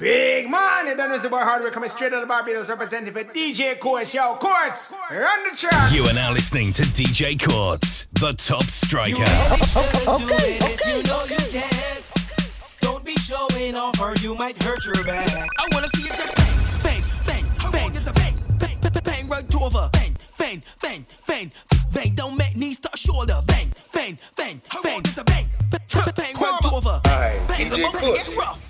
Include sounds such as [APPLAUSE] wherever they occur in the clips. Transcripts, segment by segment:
Big money, don't miss the boy Hardware coming straight out of Barbados representing for DJ Courtz. Yo, Courtz, you're on the track. You are now listening to DJ Courtz, the top striker. okay, okay, you know okay. You can. Don't be showing off or you might hurt your back. I wanna see you just bang, bang, bang, bang, bang, bang, bang, bang right over. Bang, bang, bang, bang, bang. Don't make knees touch shoulder. Bang, bang, bang, bang, bang, bang, bang right over. Bang, it's about to get rough.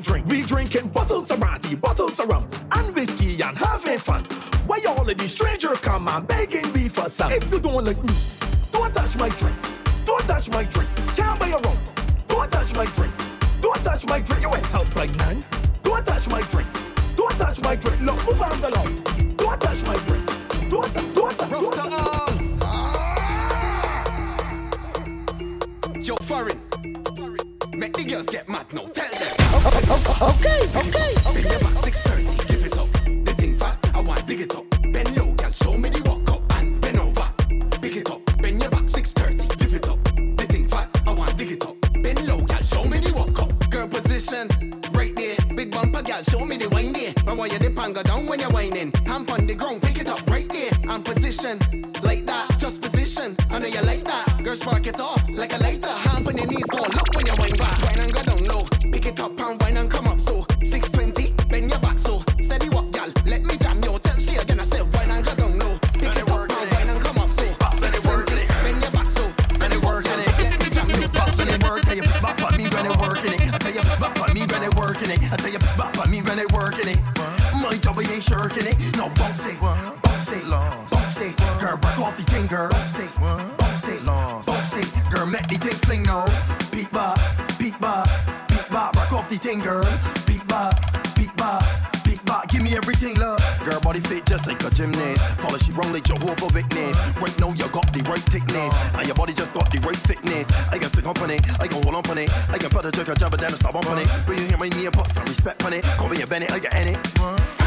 drink. We drinking bottles of ratty, bottles of rum, and whiskey and having fun. Why all of these strangers come and begging me for some? If you don't like me, don't touch my drink. Don't touch my drink. Can't buy a rum. Don't touch my drink. Don't touch my drink. You ain't help by none. Don't touch my drink. Don't touch my drink. Look, Okay, okay, girl. It, bounce it. Girl, make the thing fling now. Beat bop, beat bop, beat bop. Break off the thing, girl. Beat bop, beat bop, beat bop. Give me everything, love. Girl, body fit just like a gymnast. Follow she wrong like Jehovah Witness. Right now you got the right thickness, and your body just got the right fitness. I can stick up on it, I can hold up on it, I can put a jerk a jab and then stop on it. When you hear my knee, put some respect on it. Call me a Bennett, I get in it.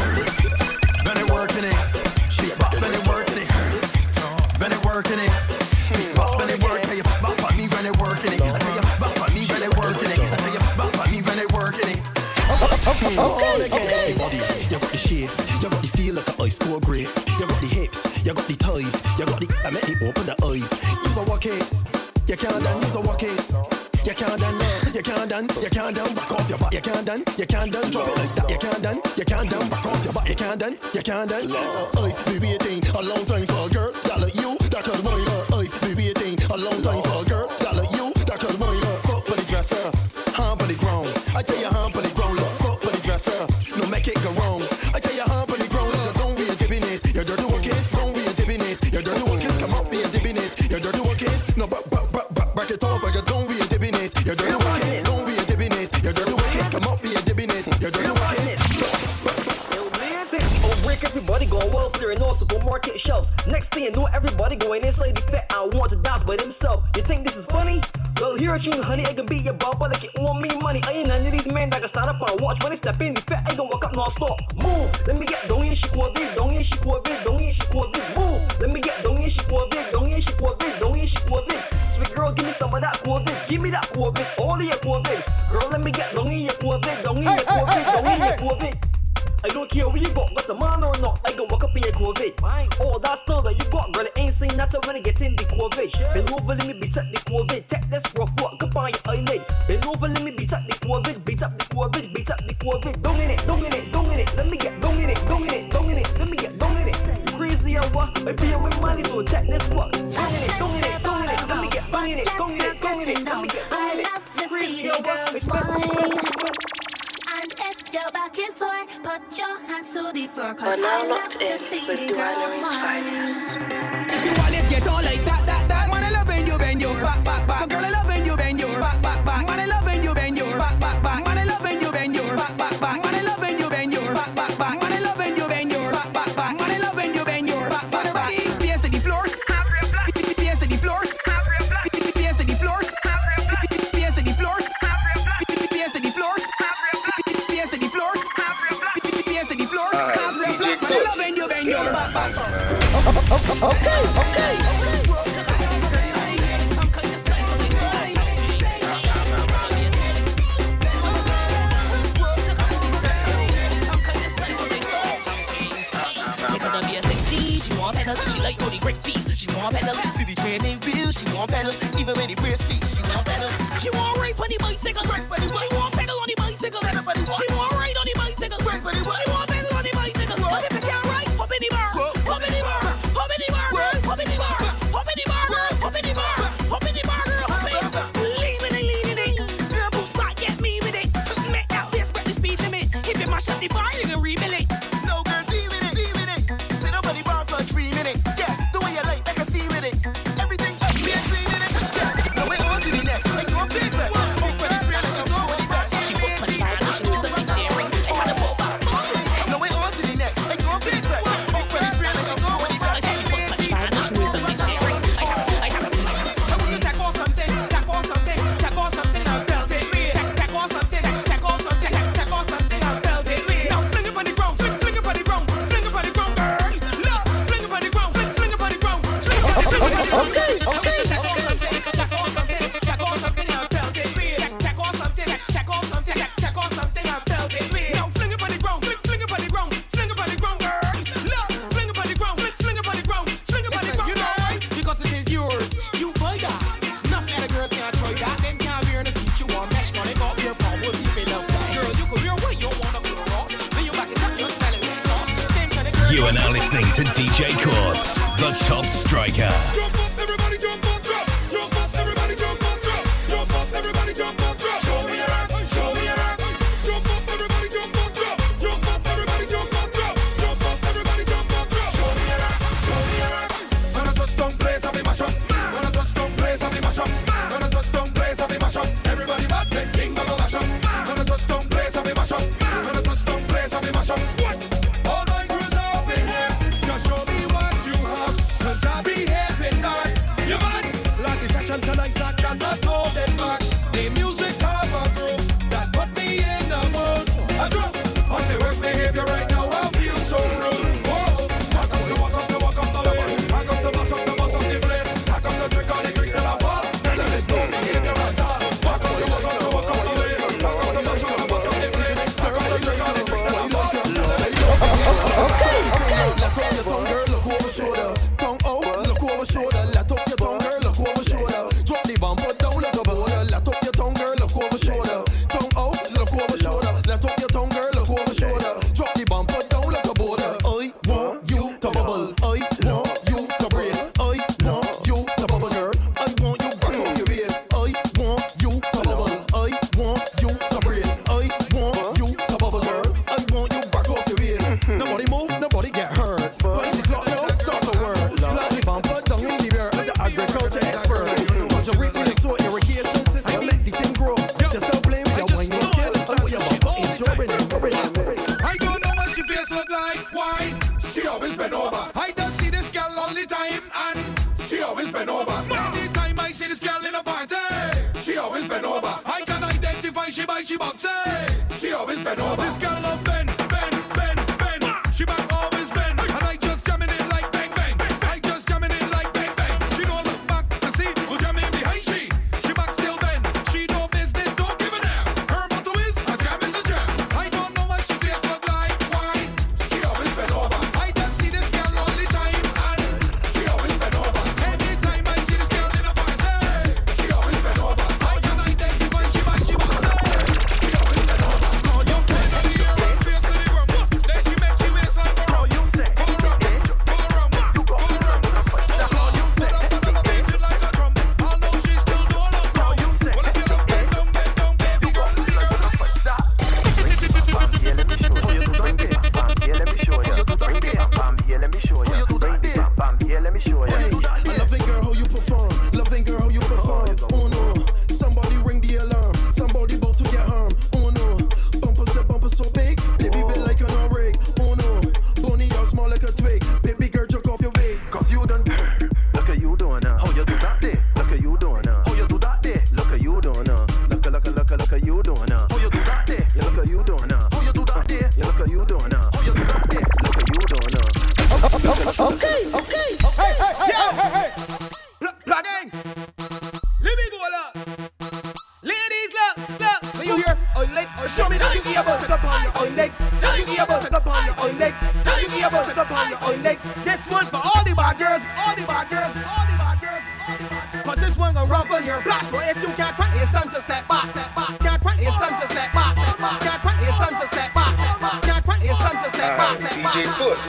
You can't done. Use a walk case. You can't done, you can't done, you can't done, back off your butt, you can't done, you can't done, drop it like that, you can't done, you can't done, back off your butt, you can't done, you can't done. Uh, I've been waiting a long time You know, everybody going inside the fit I want to dance by themselves. You think this is funny? Well, here at you, honey, I can be your bumper like it want me money. I ain't none of these men that can stand up and watch when they step in the fit. I can walk up non-stop. Move, let me get down here, she big, down here, she big, down here, she big. Move, let me get down here, she big, down here, she big, down here, she big. Sweet girl, give me some of that quad give me that big, all of your quad. Girl, let me get down here, your big, down here, your down here, your big. I don't care what you got, got a man or not. I can walk up in your Corvette. All that stuff that you that's when I get in the COVID. Bend over, let me beat up the COVID. Take this rough walk up on your eyelid. Bend over, let me beat up the COVID. Beat up the COVID, beat up the COVID. Don't in it, don't in it, don't in it. Let me get, don't in it, don't in it, don't in it. Let me get, don't in it. Crazy I what? I be with money, so take this walk. Don't in it, don't in it, don't in it. Let me get, don't in it, don't in it, don't in it. Let me get, don't in it. Crazy or what? It's your back is sore, put your hands to the floor, cause I love to see the girls smile like that, that, that. Wanna love and you bend your back, back, back. Girl, I love and you bend your back, back.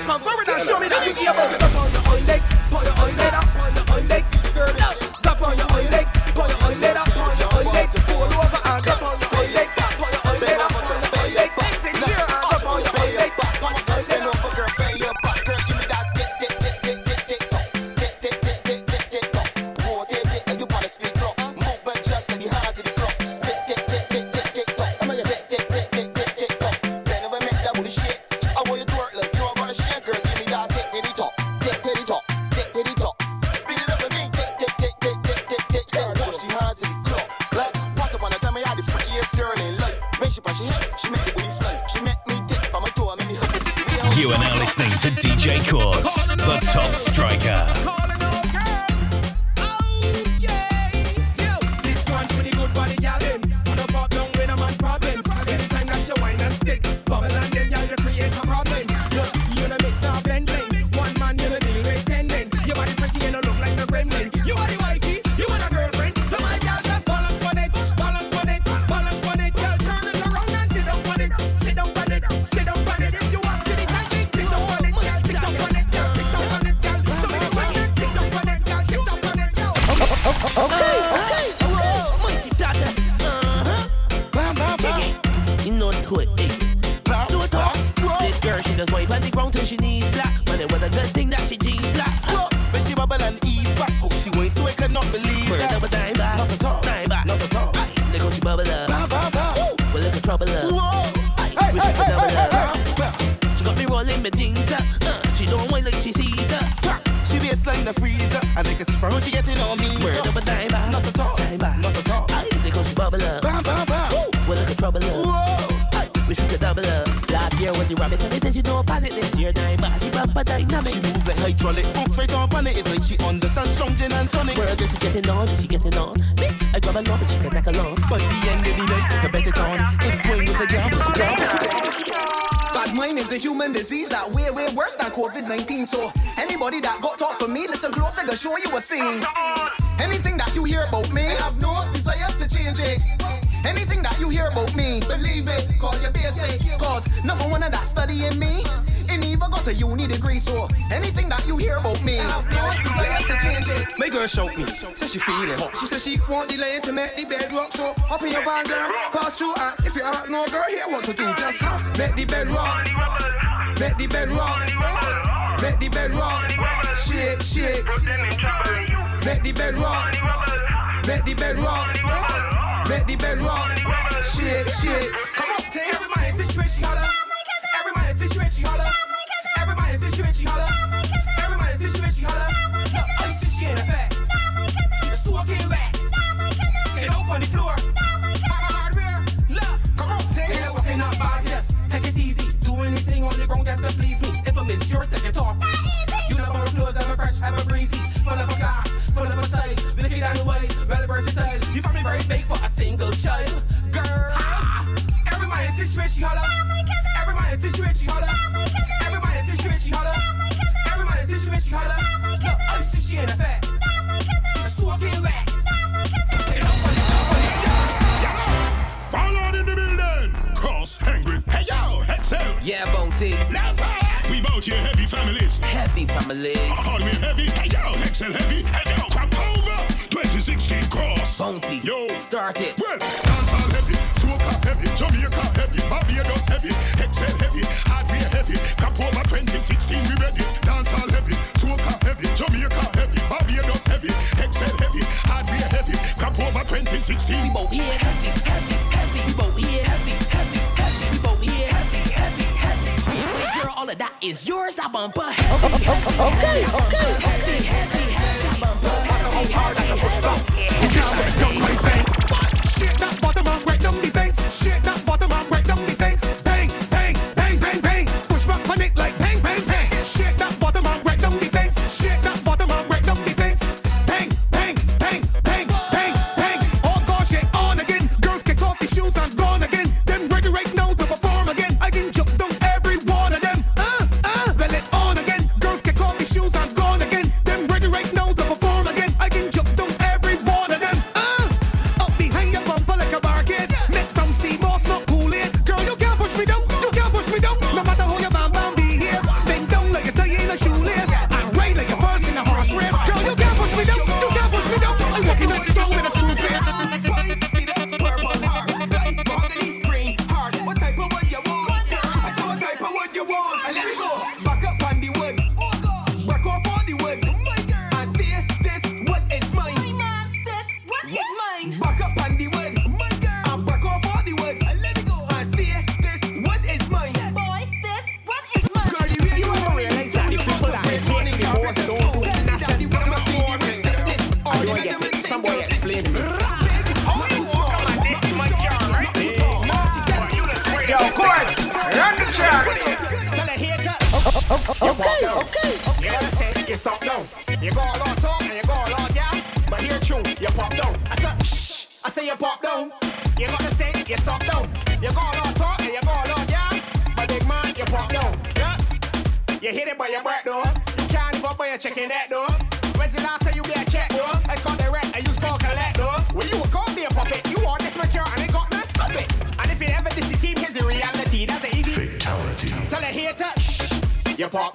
Come forward disease that way, way worse than COVID 19. So, anybody that got talk for me, listen close, I can show you a scene. Anything that you hear about me, I have no desire to change it. Anything that you hear about me, believe it, call your basic. Cause number one of that studying me. Ain't even got a uni degree, so anything that you hear about me, I have no desire to change it. My girl show me, says she feeling hot. She says she want the lane to make the bed rock, so up in your van, girl, pass through. And if you are no girl, here what to do, just huh, make the bed rock. Make the bed rock. Make the bed rock. Shake, shake. Make the bed rock. Make the bed rock. Make the bed rock. Shake, shake. Come on, take every man in situation, holla. Every man in situation, holla. Every man in situation, holla. Every man in situation, holla. No, I see she in effect. I'm breezy, full of a glass, full of a. The the way. You big for a single child. Girl, ah, every man is situated, she holler. Every man is situated, she holler. Every man is situated, she holler. Every man is situated, she holler. I see she ain't a fair. Murphy family. Hold me heavy, hey yo, Hexel heavy, hey yo, crop over. 2016 cross. Bounty, yo, start it. Well, dancehall heavy, soca heavy, Jamaica heavy, Barbados heavy, Hexel heavy, Hard hardware heavy, crop over 2016 we ready. Dancehall heavy, soca heavy, Jamaica heavy, Barbados heavy, Hexel heavy, Hard hardware heavy, crop over 2016. We both here heavy, heavy, heavy, we both here heavy. that is yours. That bumper. Okay, okay. Shit, that bottom, I'm right, them defense. Shit, that.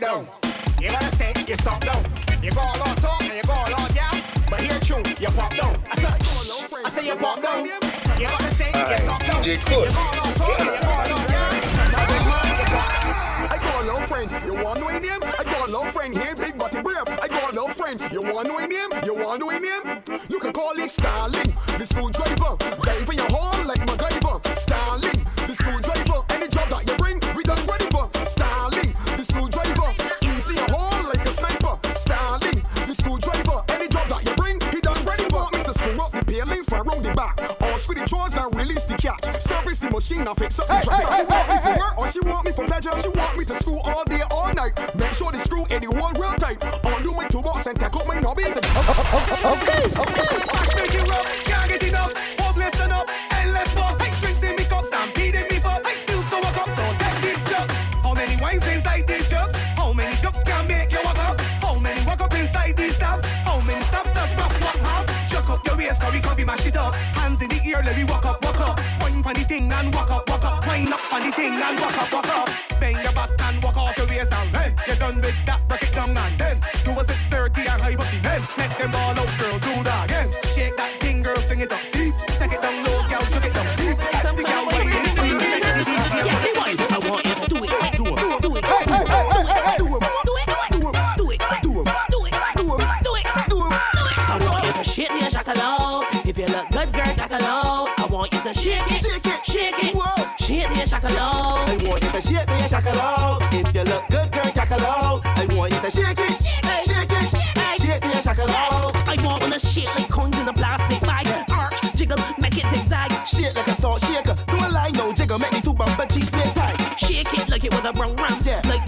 Down. You gotta say, you stop down. You go all on talk and you go all on yeah. But here true, you pop down. I say, I say you pop down. You gotta say, you stop down. DJ Kush. go all on talk and you go all on yeah. I got love friend, you want to his? I got love friend here, big body brave. I got love friend, you want to his? You want to his? You can call it Starling, the screwdriver. Dive in your hole like MacGyver. Starling, the screwdriver. Back. The drawers and release the catch. Service the machine and fix up the track. She want me for work or she want me for pleasure. She want me to screw all day, all night. Make sure the screw in the hole real tight. Undo my toolbox and take out my knobbies. Okay, okay. Your cause we can be mash it up. Hands in the ear, let me walk up, walk up. Wine pon the thing and walk up, walk up. Wine up on the thing and walk up, walk up. Bend your back and walk off your waist and hey, you're done with that, break it down and then do a 630 and hype up the men. Make them all out, girl, shake it. Shake it. Shake it. Whoa. Shake shakaloo. I want you to shake shakaloo. If you look good, girl, shakaloo. I want you to shake it, shake it, shake shakaloo. I want one to shake like coins in a plastic bag. Arch, jiggle, make it zigzag. Shake like a salt shaker. Do a line, no jigger, make me two bumper cheeks tight. Shake it like it was a run. Yeah. Like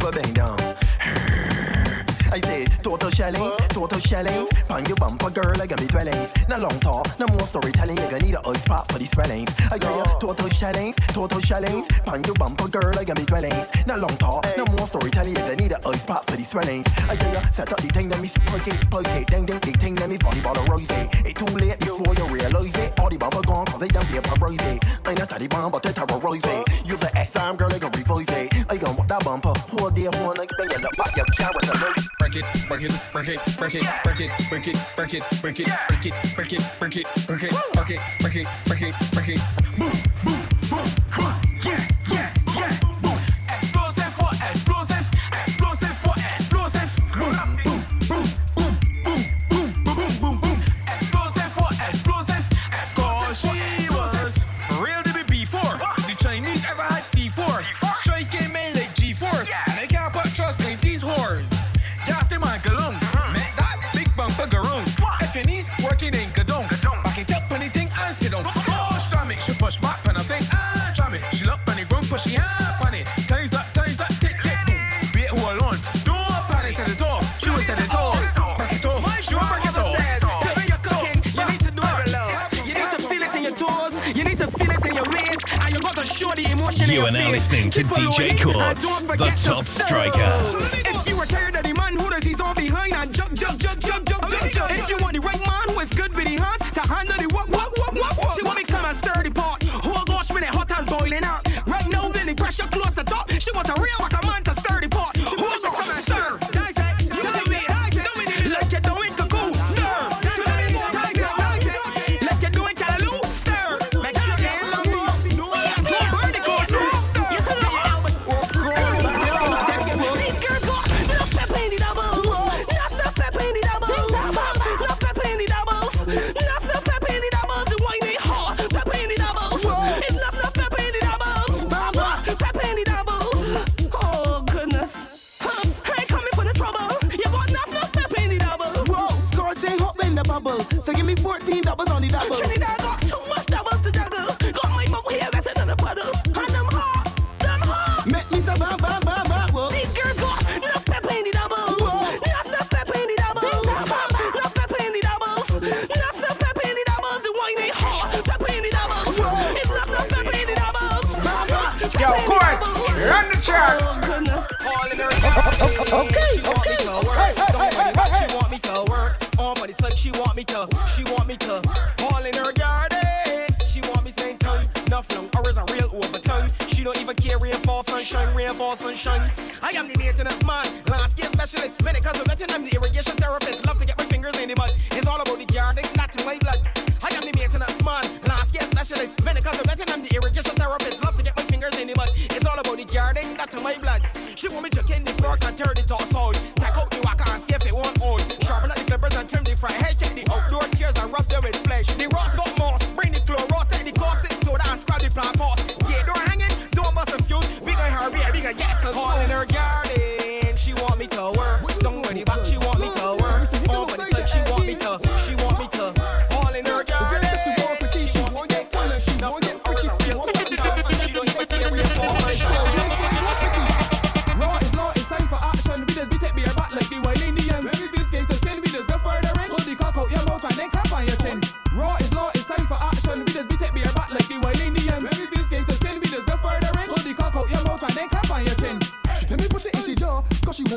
never been down. I say total shellings, total shellings. Pan your bumper, girl, I got me dwellings. No long talk, no more storytelling. You gonna need a ice spot for these swellings. I got ya total shellings, total shellings. Pan your bumper, girl, I got me dwellings. No long talk, no more storytelling. You gonna need a ice spot for these swellings. I got ya set up the thing, let me spike it. Ding ding, the thing, let me volleyball a rose. It too late before you realize it. All the bumper gone, cause they done vaporize it. I not the bomb, but they terrorize it. Use the X time, girl, they gon' revoice it. I gon' walk that bumper, whole day, one like banging up, pop your carrot, know. Break it, break it, break it, break it, break it, break it, break it, break it, break it, break it, break it, break it, break it, break it, break it, break it. Boom, boom, boom. You are now listening to DJ Courtz, the top striker. If you are tired of the man who does his all behind and jump, jump, jump, jump, jump, jump, jump. If you want the right man who is good with the hands to handle the walk, walk, walk, walk, walk. She want me come and stir the pot. Oh gosh, when it hot and boiling up. Right now, Billy, pressure close to top. She want a real Yo, Courtz, run the track. Calling her okay, she want me to work. Don't money back, she want me to work. All money suck, she want me to, she want me to. All in her garden, she want me spend time. Enough long hours a real overtime. She don't even care rainfall, sunshine, rainfall, sunshine. I am the maintenance man, landscape specialist.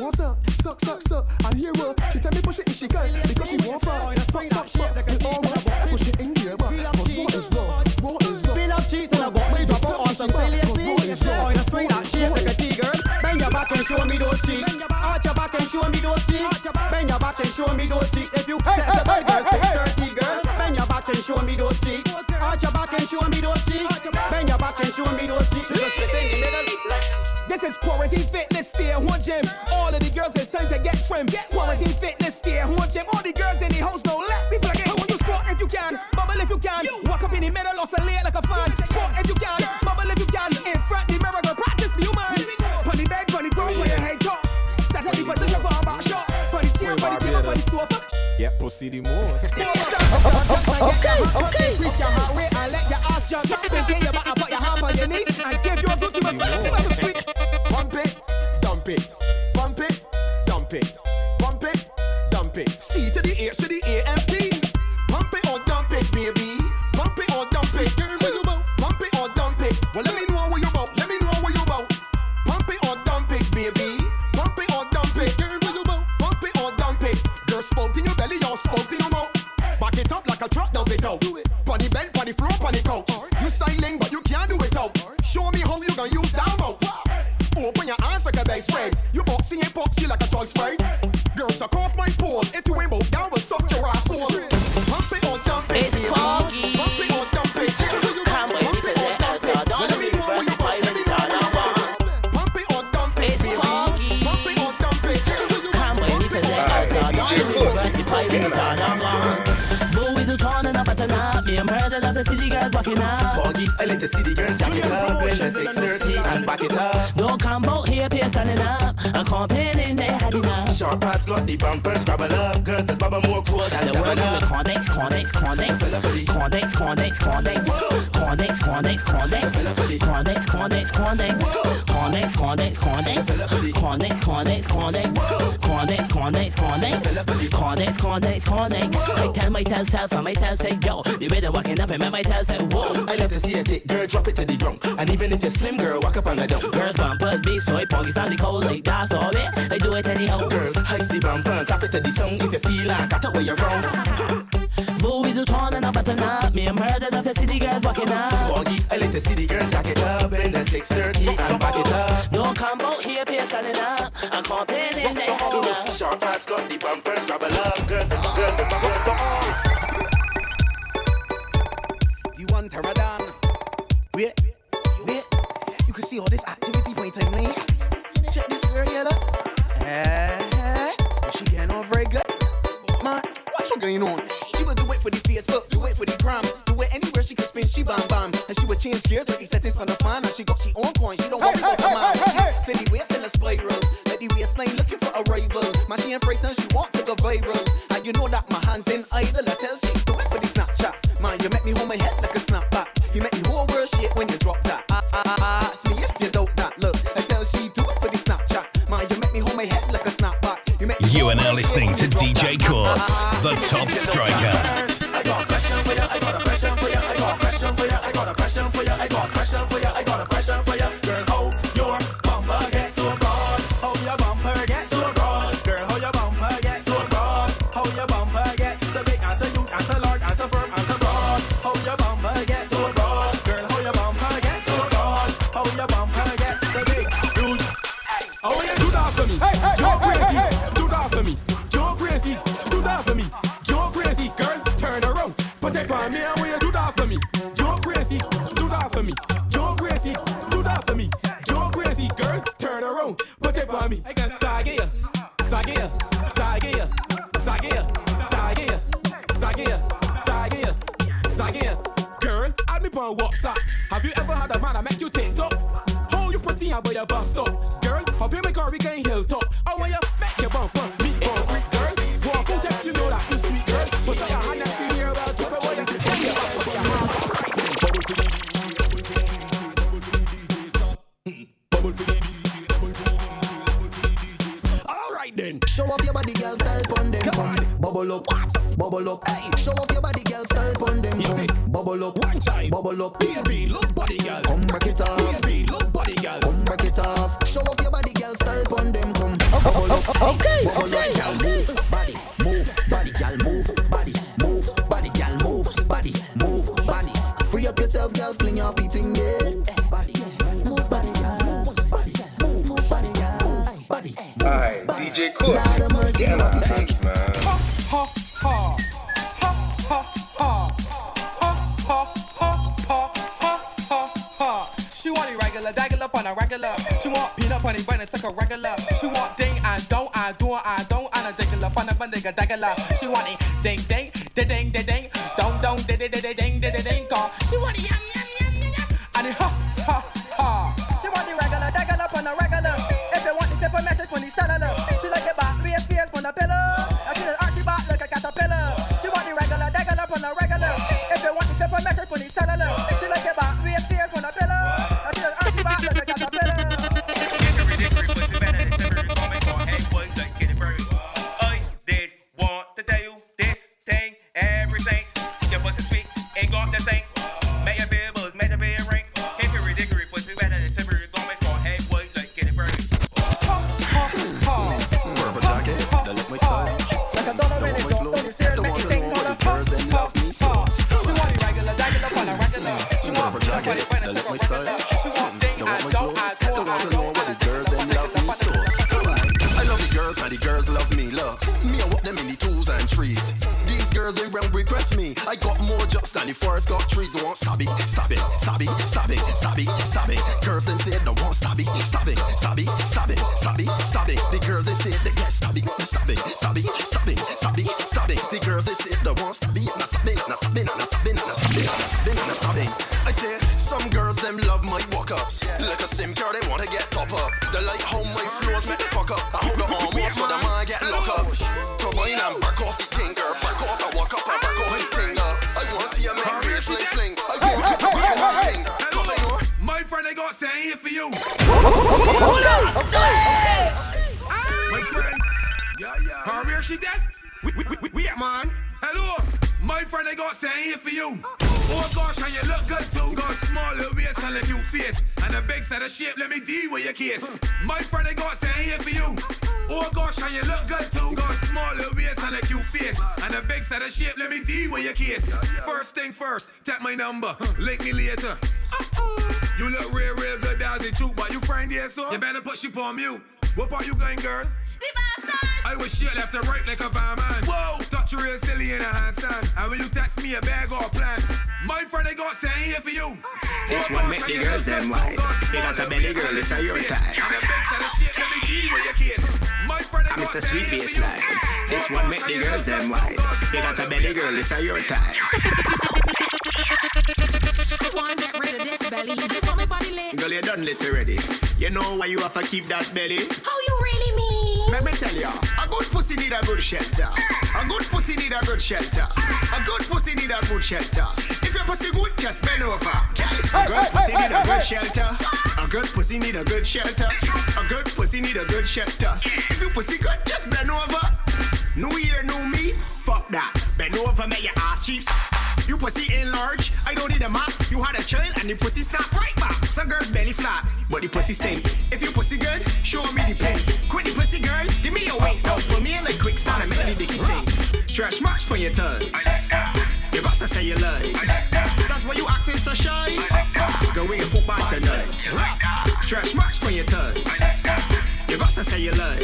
Wants her. Suck, suck, suck, and hear her. She tell me push it in she gut, because she want fuck. Fuck, fuck, fuck, it all right. Push it in gear, but raw is raw. Raw is raw. Bill of cheese and I walk me drop her on some brilliant scene. On a string that shape like a T-girl. Bend your back and show me those cheeks. Arch your back and show me those cheeks. Bend your back and show me those cheeks. If you the bad girl, say 30 girl. Bend your back and show me those cheeks. Arch This quarantine fitness, stay home gym. All of the girls, it's time to get trim. Get quarantine fitness, stay home gym. All the girls in the house know let me plug in. When you squat if you can, bubble if you can. Walk up in the middle, oscillate like a fan. Squat if you can, bubble if you can. In front the mirror, go practice for you, man. Pon the bed, pon the ground, put your head top. Set up the position for a back shot. Pon the chair, pon the table, pon the sofa. Yeah, pussy the most. Okay, okay. Increase your heart rate and let your ass jump. Sink in your back put your hand on your knees and give your good to a [LAUGHS] like a truck, dump it out. Do it. Pon the bed, pon the floor, pon the couch. You styling, but you can't do it out. Show me how you gonna use that mouth. Open your eyes like a big spread. You boxing and boxy like a choice spread. Girl, suck off my pole. If you ain't both down, we'll suck your asshole. Up. Blend 630 and back it up. Don't come out here, peer standing up. I'm complaining they had enough. Sharp pass got the bumper, scrabble up. Girls, that's Baba more cool than The seven word up. with condex, condex, condex, condex, condex, condex, condex, condex, condex, condex, condex, condex, condex, condex, condex, condex, condex, condex, condex, condex, condex, condex, condex, condex. I tell myself, self, and myself say, yo, the way they're walking up, and myself say, whoa. I love to see a dick, girl, drop it to the ground. And even if you're slim, girl, walk up and go down. Girls bumpers be soy, poggies on the cold, like that's all it. I do it anyhow. Girl, heist the bumper, clap it to the song if you feel like got away you're wrong cotton up. Me, I'm harder than the city girls walking up. Boggy, I let the city girls jack it up in the 630 and back it up. No combo here, pay standing up. I'm complaining, they had enough. Short pass, got the bumpers, grab a love. regular, daggle up on a regular. She want peanut butter, but it's like a regular. She want ding I don't, I do, I don't, and a daggle up on a bandiga daggle. She want it ding ding, da ding, da ding, don't, don't, da da da ding, da da ding, She want it yum yum yum yum, and it huh. stabby, stabbing, stabby, stabbing, stabby, stabby. The girls they say they get stabby, stabbing, stabby, stabbing, stabby, stabby. The girls they say they want stabby, and stabbing, and stabbing, and stabby, and stabby, and stabby, and stabby. I say some girls them love my walk-ups, like a sim girl they wanna get top up. They like how my floors, make the cock up. I hold the arm off so them Hold on! I'm sorry! My friend! Yeah, yeah. Her where she dead? We, we, we, we, man! Hello! My friend, I got saying here for you! Oh gosh, and you look good too. Got smaller waist and a cute face. And a big set of shape, let me deal with your case. My friend, I got saying here for you. Oh gosh, and you look good too. Got smaller waist and a cute face. And a big set of shape, let me deal with your case. First thing first, tap my number. Link me later. Uh-oh. You look real, real good, that's the truth. But you find here, so you better put you on mute. What part you going, girl? I was shit left and right like a van man. Whoa, touch real silly in a handstand. And when you text me a bag or a plan, my friend I got saying here for you. This one make the girls them wide. They got a belly girl, it's a your time. My friend I got Mr. Sweet Baseline. This one make the girls them wide. They got a belly girl, it's a your time belly. You me body lit. Girl, you done lit already. You know why you have to keep that belly? How you really mean? Let me tell you, a good pussy need a good shelter. A good pussy need a good shelter. A good pussy need a good shelter. If your pussy good, just bend over. A good pussy need a good shelter. A good pussy need a good shelter. A good pussy need a good shelter. If your pussy good, just bend over. New year, new me. Fuck that. Bend over, make your ass cheeks. You pussy enlarge. I don't need a map. You had a child and the pussy snap right back. Some girls belly flat, but the pussy stink. If you pussy good, show me the pen. Quit the pussy girl, give me a weight. Now put me in like quicksand and make the dicky sing. Trash marks for your toes. Your boss say you lie. That's why you acting so shy. Go your foot back tonight. Trash marks for your toes. Your boss say you lie.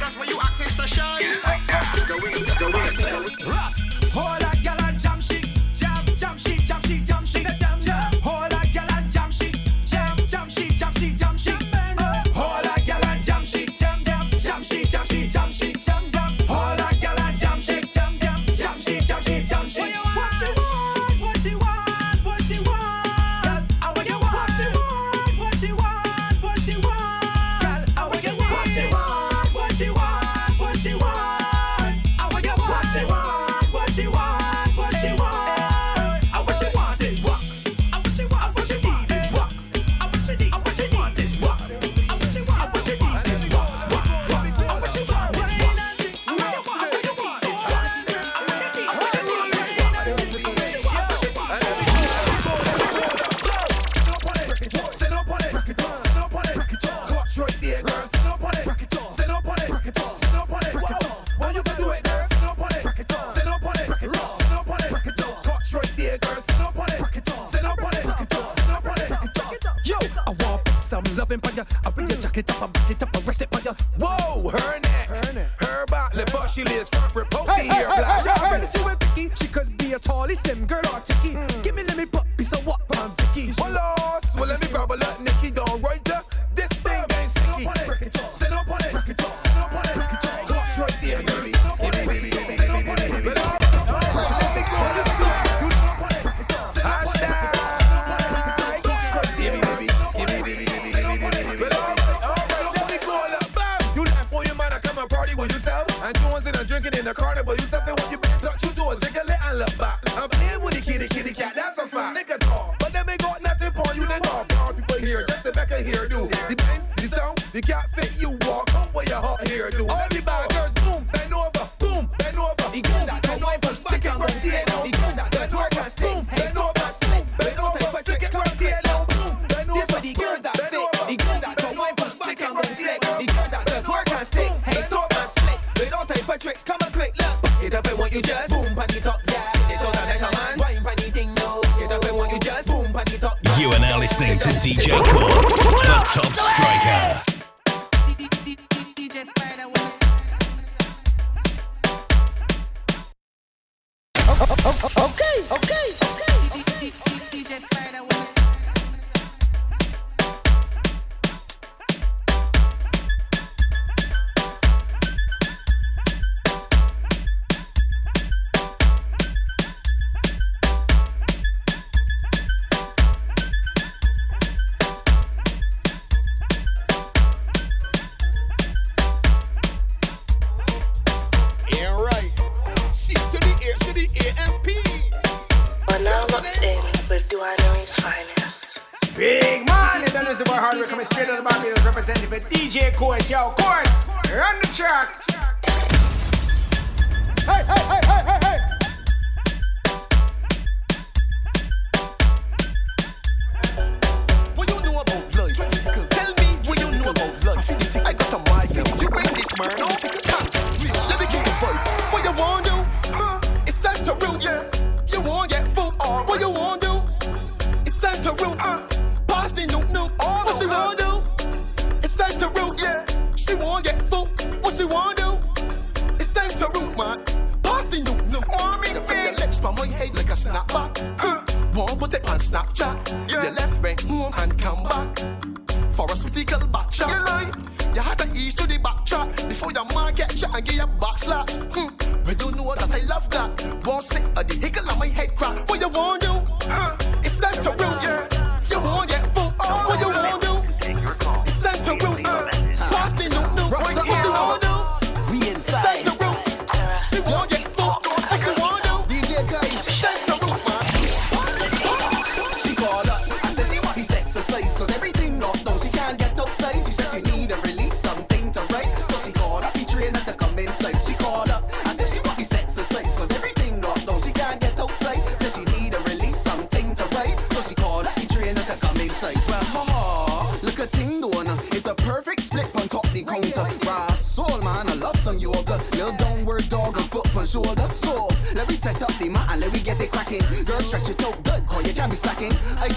That's why you acting so shy. Go with, go with, go with. Hold in the carnival. You Big man, and then is the boy hardware coming straight out of Barbados representing for DJ Courtz. Yo, Courtz, run the track. Hey, hey, hey, hey, hey, hey. What you know about life? Tell me what you know about life. I got a mic. You bring this man. Snapchat. Yeah. You left went home and come back for a sweetie call back shot. You, lie. you had to ease to the back chat before your man get shot and give your back slaps. Hmm. We don't know that I love that. One sick of the hickle on my head crack. What you want? I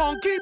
funky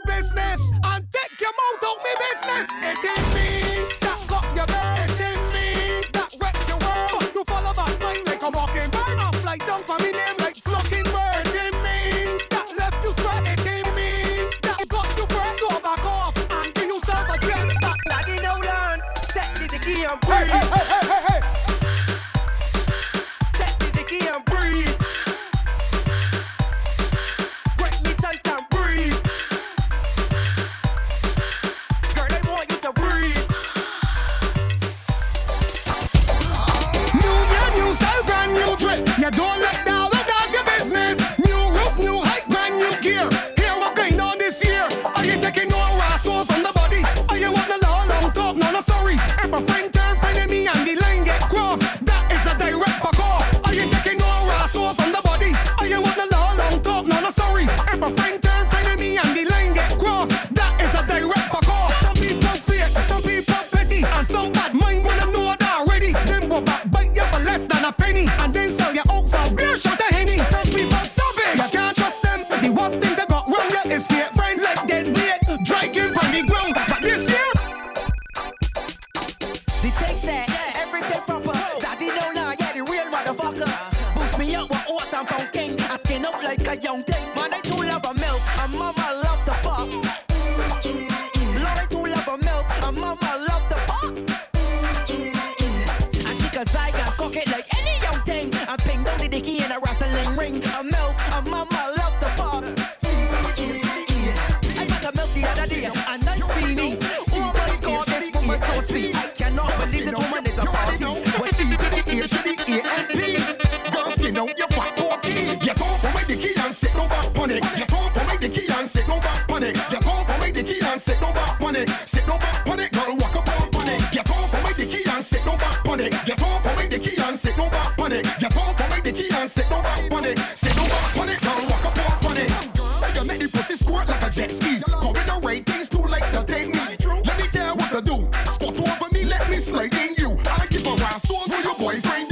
No back on it. You fall for me the key and sit don't back panic. Sit don't back it, girl, walk up on panic. Hey, you make the pussy squirt like a jet ski. Going away, things too late to take me. Let me tell you what to do. Squat over me, let me slay in you. I give a around, so will your boyfriend.